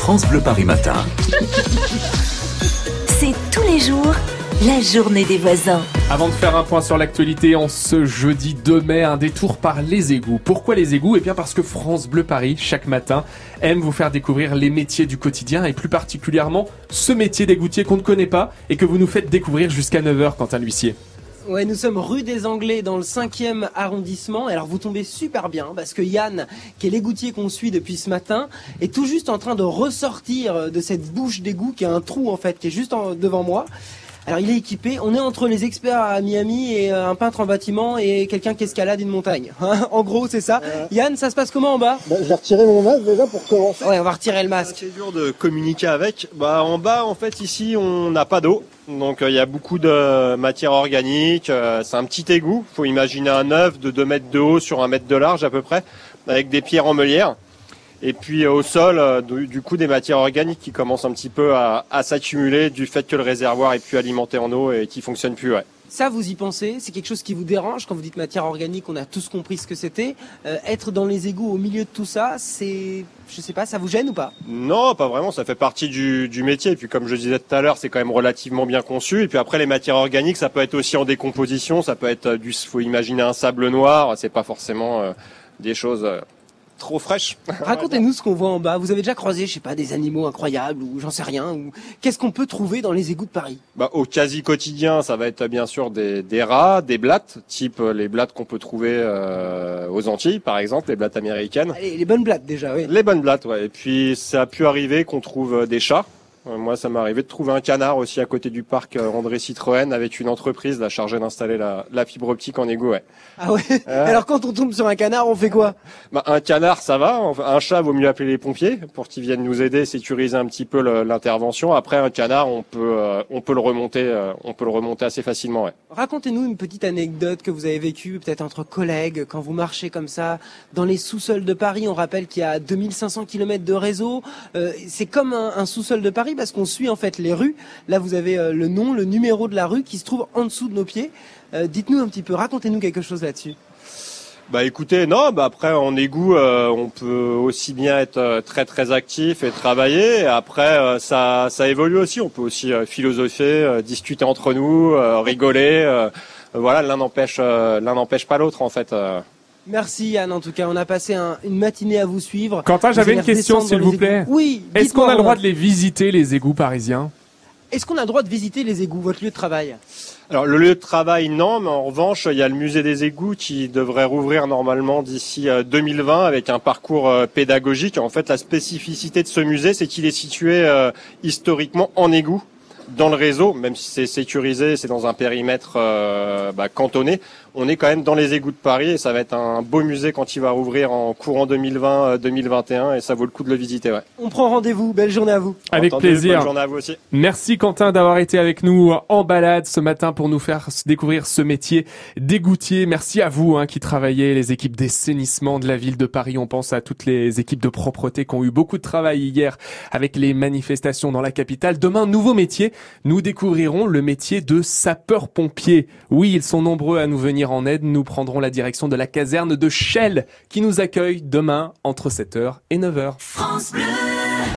France Bleu Paris Matin. C'est tous les jours la journée des voisins. Avant de faire un point sur l'actualité, en ce jeudi 2 mai, un détour par les égouts. Pourquoi les égouts? Eh bien parce que France Bleu Paris, chaque matin, aime vous faire découvrir les métiers du quotidien et plus particulièrement ce métier d'égoutier qu'on ne connaît pas et que vous nous faites découvrir jusqu'à 9h, Quentin L'huissier. Ouais, nous sommes rue des Anglais dans le 5e arrondissement. Alors vous tombez super bien parce que Yann, qui est l'égoutier qu'on suit depuis ce matin, est tout juste en train de ressortir de cette bouche d'égout qui a un trou en fait, qui est juste devant moi. Alors il est équipé, on est entre les experts à Miami et euh, un peintre en bâtiment et quelqu'un qui escalade une montagne. Hein, en gros c'est ça. Yann, ça se passe comment en bas? Bah, Je vais retirer mon masque déjà pour commencer. Ouais, on va retirer le masque. C'est dur de communiquer avec. Bah en bas en fait ici on n'a pas d'eau. Donc euh, il y a beaucoup de matière organique. Euh, c'est un petit égout. Faut imaginer un œuf de 2 mètres de haut sur 1 mètre de large à peu près, avec des pierres en meulière. Et puis euh, au sol, euh, du coup, des matières organiques qui commencent un petit peu à, s'accumuler du fait que le réservoir est plus alimenté en eau et qui fonctionne plus. Ouais. Ça, vous y pensez? C'est quelque chose qui vous dérange? Quand vous dites matière organique On a tous compris ce que c'était. Euh, être dans les égouts au milieu de tout ça, c'est, je sais pas, ça vous gêne ou pas? Non, pas vraiment. Ça fait partie du, du métier. Et puis, comme je disais tout à l'heure, c'est quand même relativement bien conçu. Et puis après, les matières organiques, ça peut être aussi en décomposition. Ça peut être du, faut imaginer un sable noir. C'est pas forcément des choses trop fraîche. Racontez-nous ce qu'on voit en bas. Vous avez déjà croisé, je sais pas, des animaux incroyables ou j'en sais rien. Ou qu'est-ce qu'on peut trouver dans les égouts de Paris? Bah, au quasi quotidien, ça va être bien sûr des, des rats, des blattes, type euh, les blattes qu'on peut trouver euh, aux Antilles, par exemple, les blattes américaines. les bonnes blattes déjà, oui. Les bonnes blattes, ouais. Et puis ça a pu arriver qu'on trouve euh, des chats. Euh, moi, ça m'est arrivé de trouver un canard aussi à côté du parc euh, André Citroën avec une entreprise là, chargée d'installer la, la, fibre optique en égout. Ouais. Ah ouais? Alors quand on tombe sur un canard, on fait quoi? Bah, Un canard, ça va. Un chat, vaut mieux appeler les pompiers pour qu'ils viennent nous aider, sécuriser un petit peu l'intervention. Après, un canard, on peut, euh, on peut le remonter, on peut le remonter assez facilement. Ouais. Racontez-nous une petite anecdote que vous avez vécue, peut-être entre collègues, quand vous marchez comme ça dans les sous-sols de Paris. On rappelle qu'il y a 2500 km de réseau. C'est comme un, un sous-sol de Paris parce qu'on suit en fait les rues. Là, vous avez euh, le nom, le numéro de la rue qui se trouve en dessous de nos pieds. Euh, dites-nous un petit peu, racontez-nous quelque chose là-dessus. Bah écoutez, non, bah après en égout, euh, on peut aussi bien être très très actif et travailler. Après, ça ça évolue aussi. On peut aussi philosopher, discuter entre nous, rigoler. voilà, l'un n'empêche l'un n'empêche pas l'autre en fait. Merci Yann, en tout cas, on a passé une matinée à vous suivre. Quentin, j'avais une question s'il vous plaît. Oui. Est-ce qu'on a le droit de les visiter, les égouts parisiens? Est-ce qu'on a le droit de visiter les égouts, votre lieu de travail? Alors le lieu de travail non, mais en revanche il y a le musée des égouts qui devrait rouvrir normalement d'ici 2020 euh, avec un parcours euh, pédagogique. En fait la spécificité de ce musée c'est qu'il est situé euh, historiquement en égout dans le réseau, même si c'est sécurisé, c'est dans un périmètre bah, cantonné on est quand même dans les égouts de Paris et ça va être un beau musée quand il va rouvrir en courant 2020-2021 euh, et ça vaut le coup de le visiter. Ouais. On prend rendez-vous. Belle journée à vous. Avec plaisir. Bonne journée à vous aussi. Merci Quentin d'avoir été avec nous en balade ce matin pour nous faire découvrir ce métier d'égoutier. Merci à vous hein, qui travaillez, les équipes d'assainissement de la ville de Paris. On pense à toutes les équipes de propreté qui ont eu beaucoup de travail hier avec les manifestations dans la capitale. Demain, nouveau métier. Nous découvrirons le métier de sapeur-pompier. Oui, ils sont nombreux à nous en aide, nous prendrons la direction de la caserne de Shell qui nous accueille demain entre 7h et 9h. France Bleu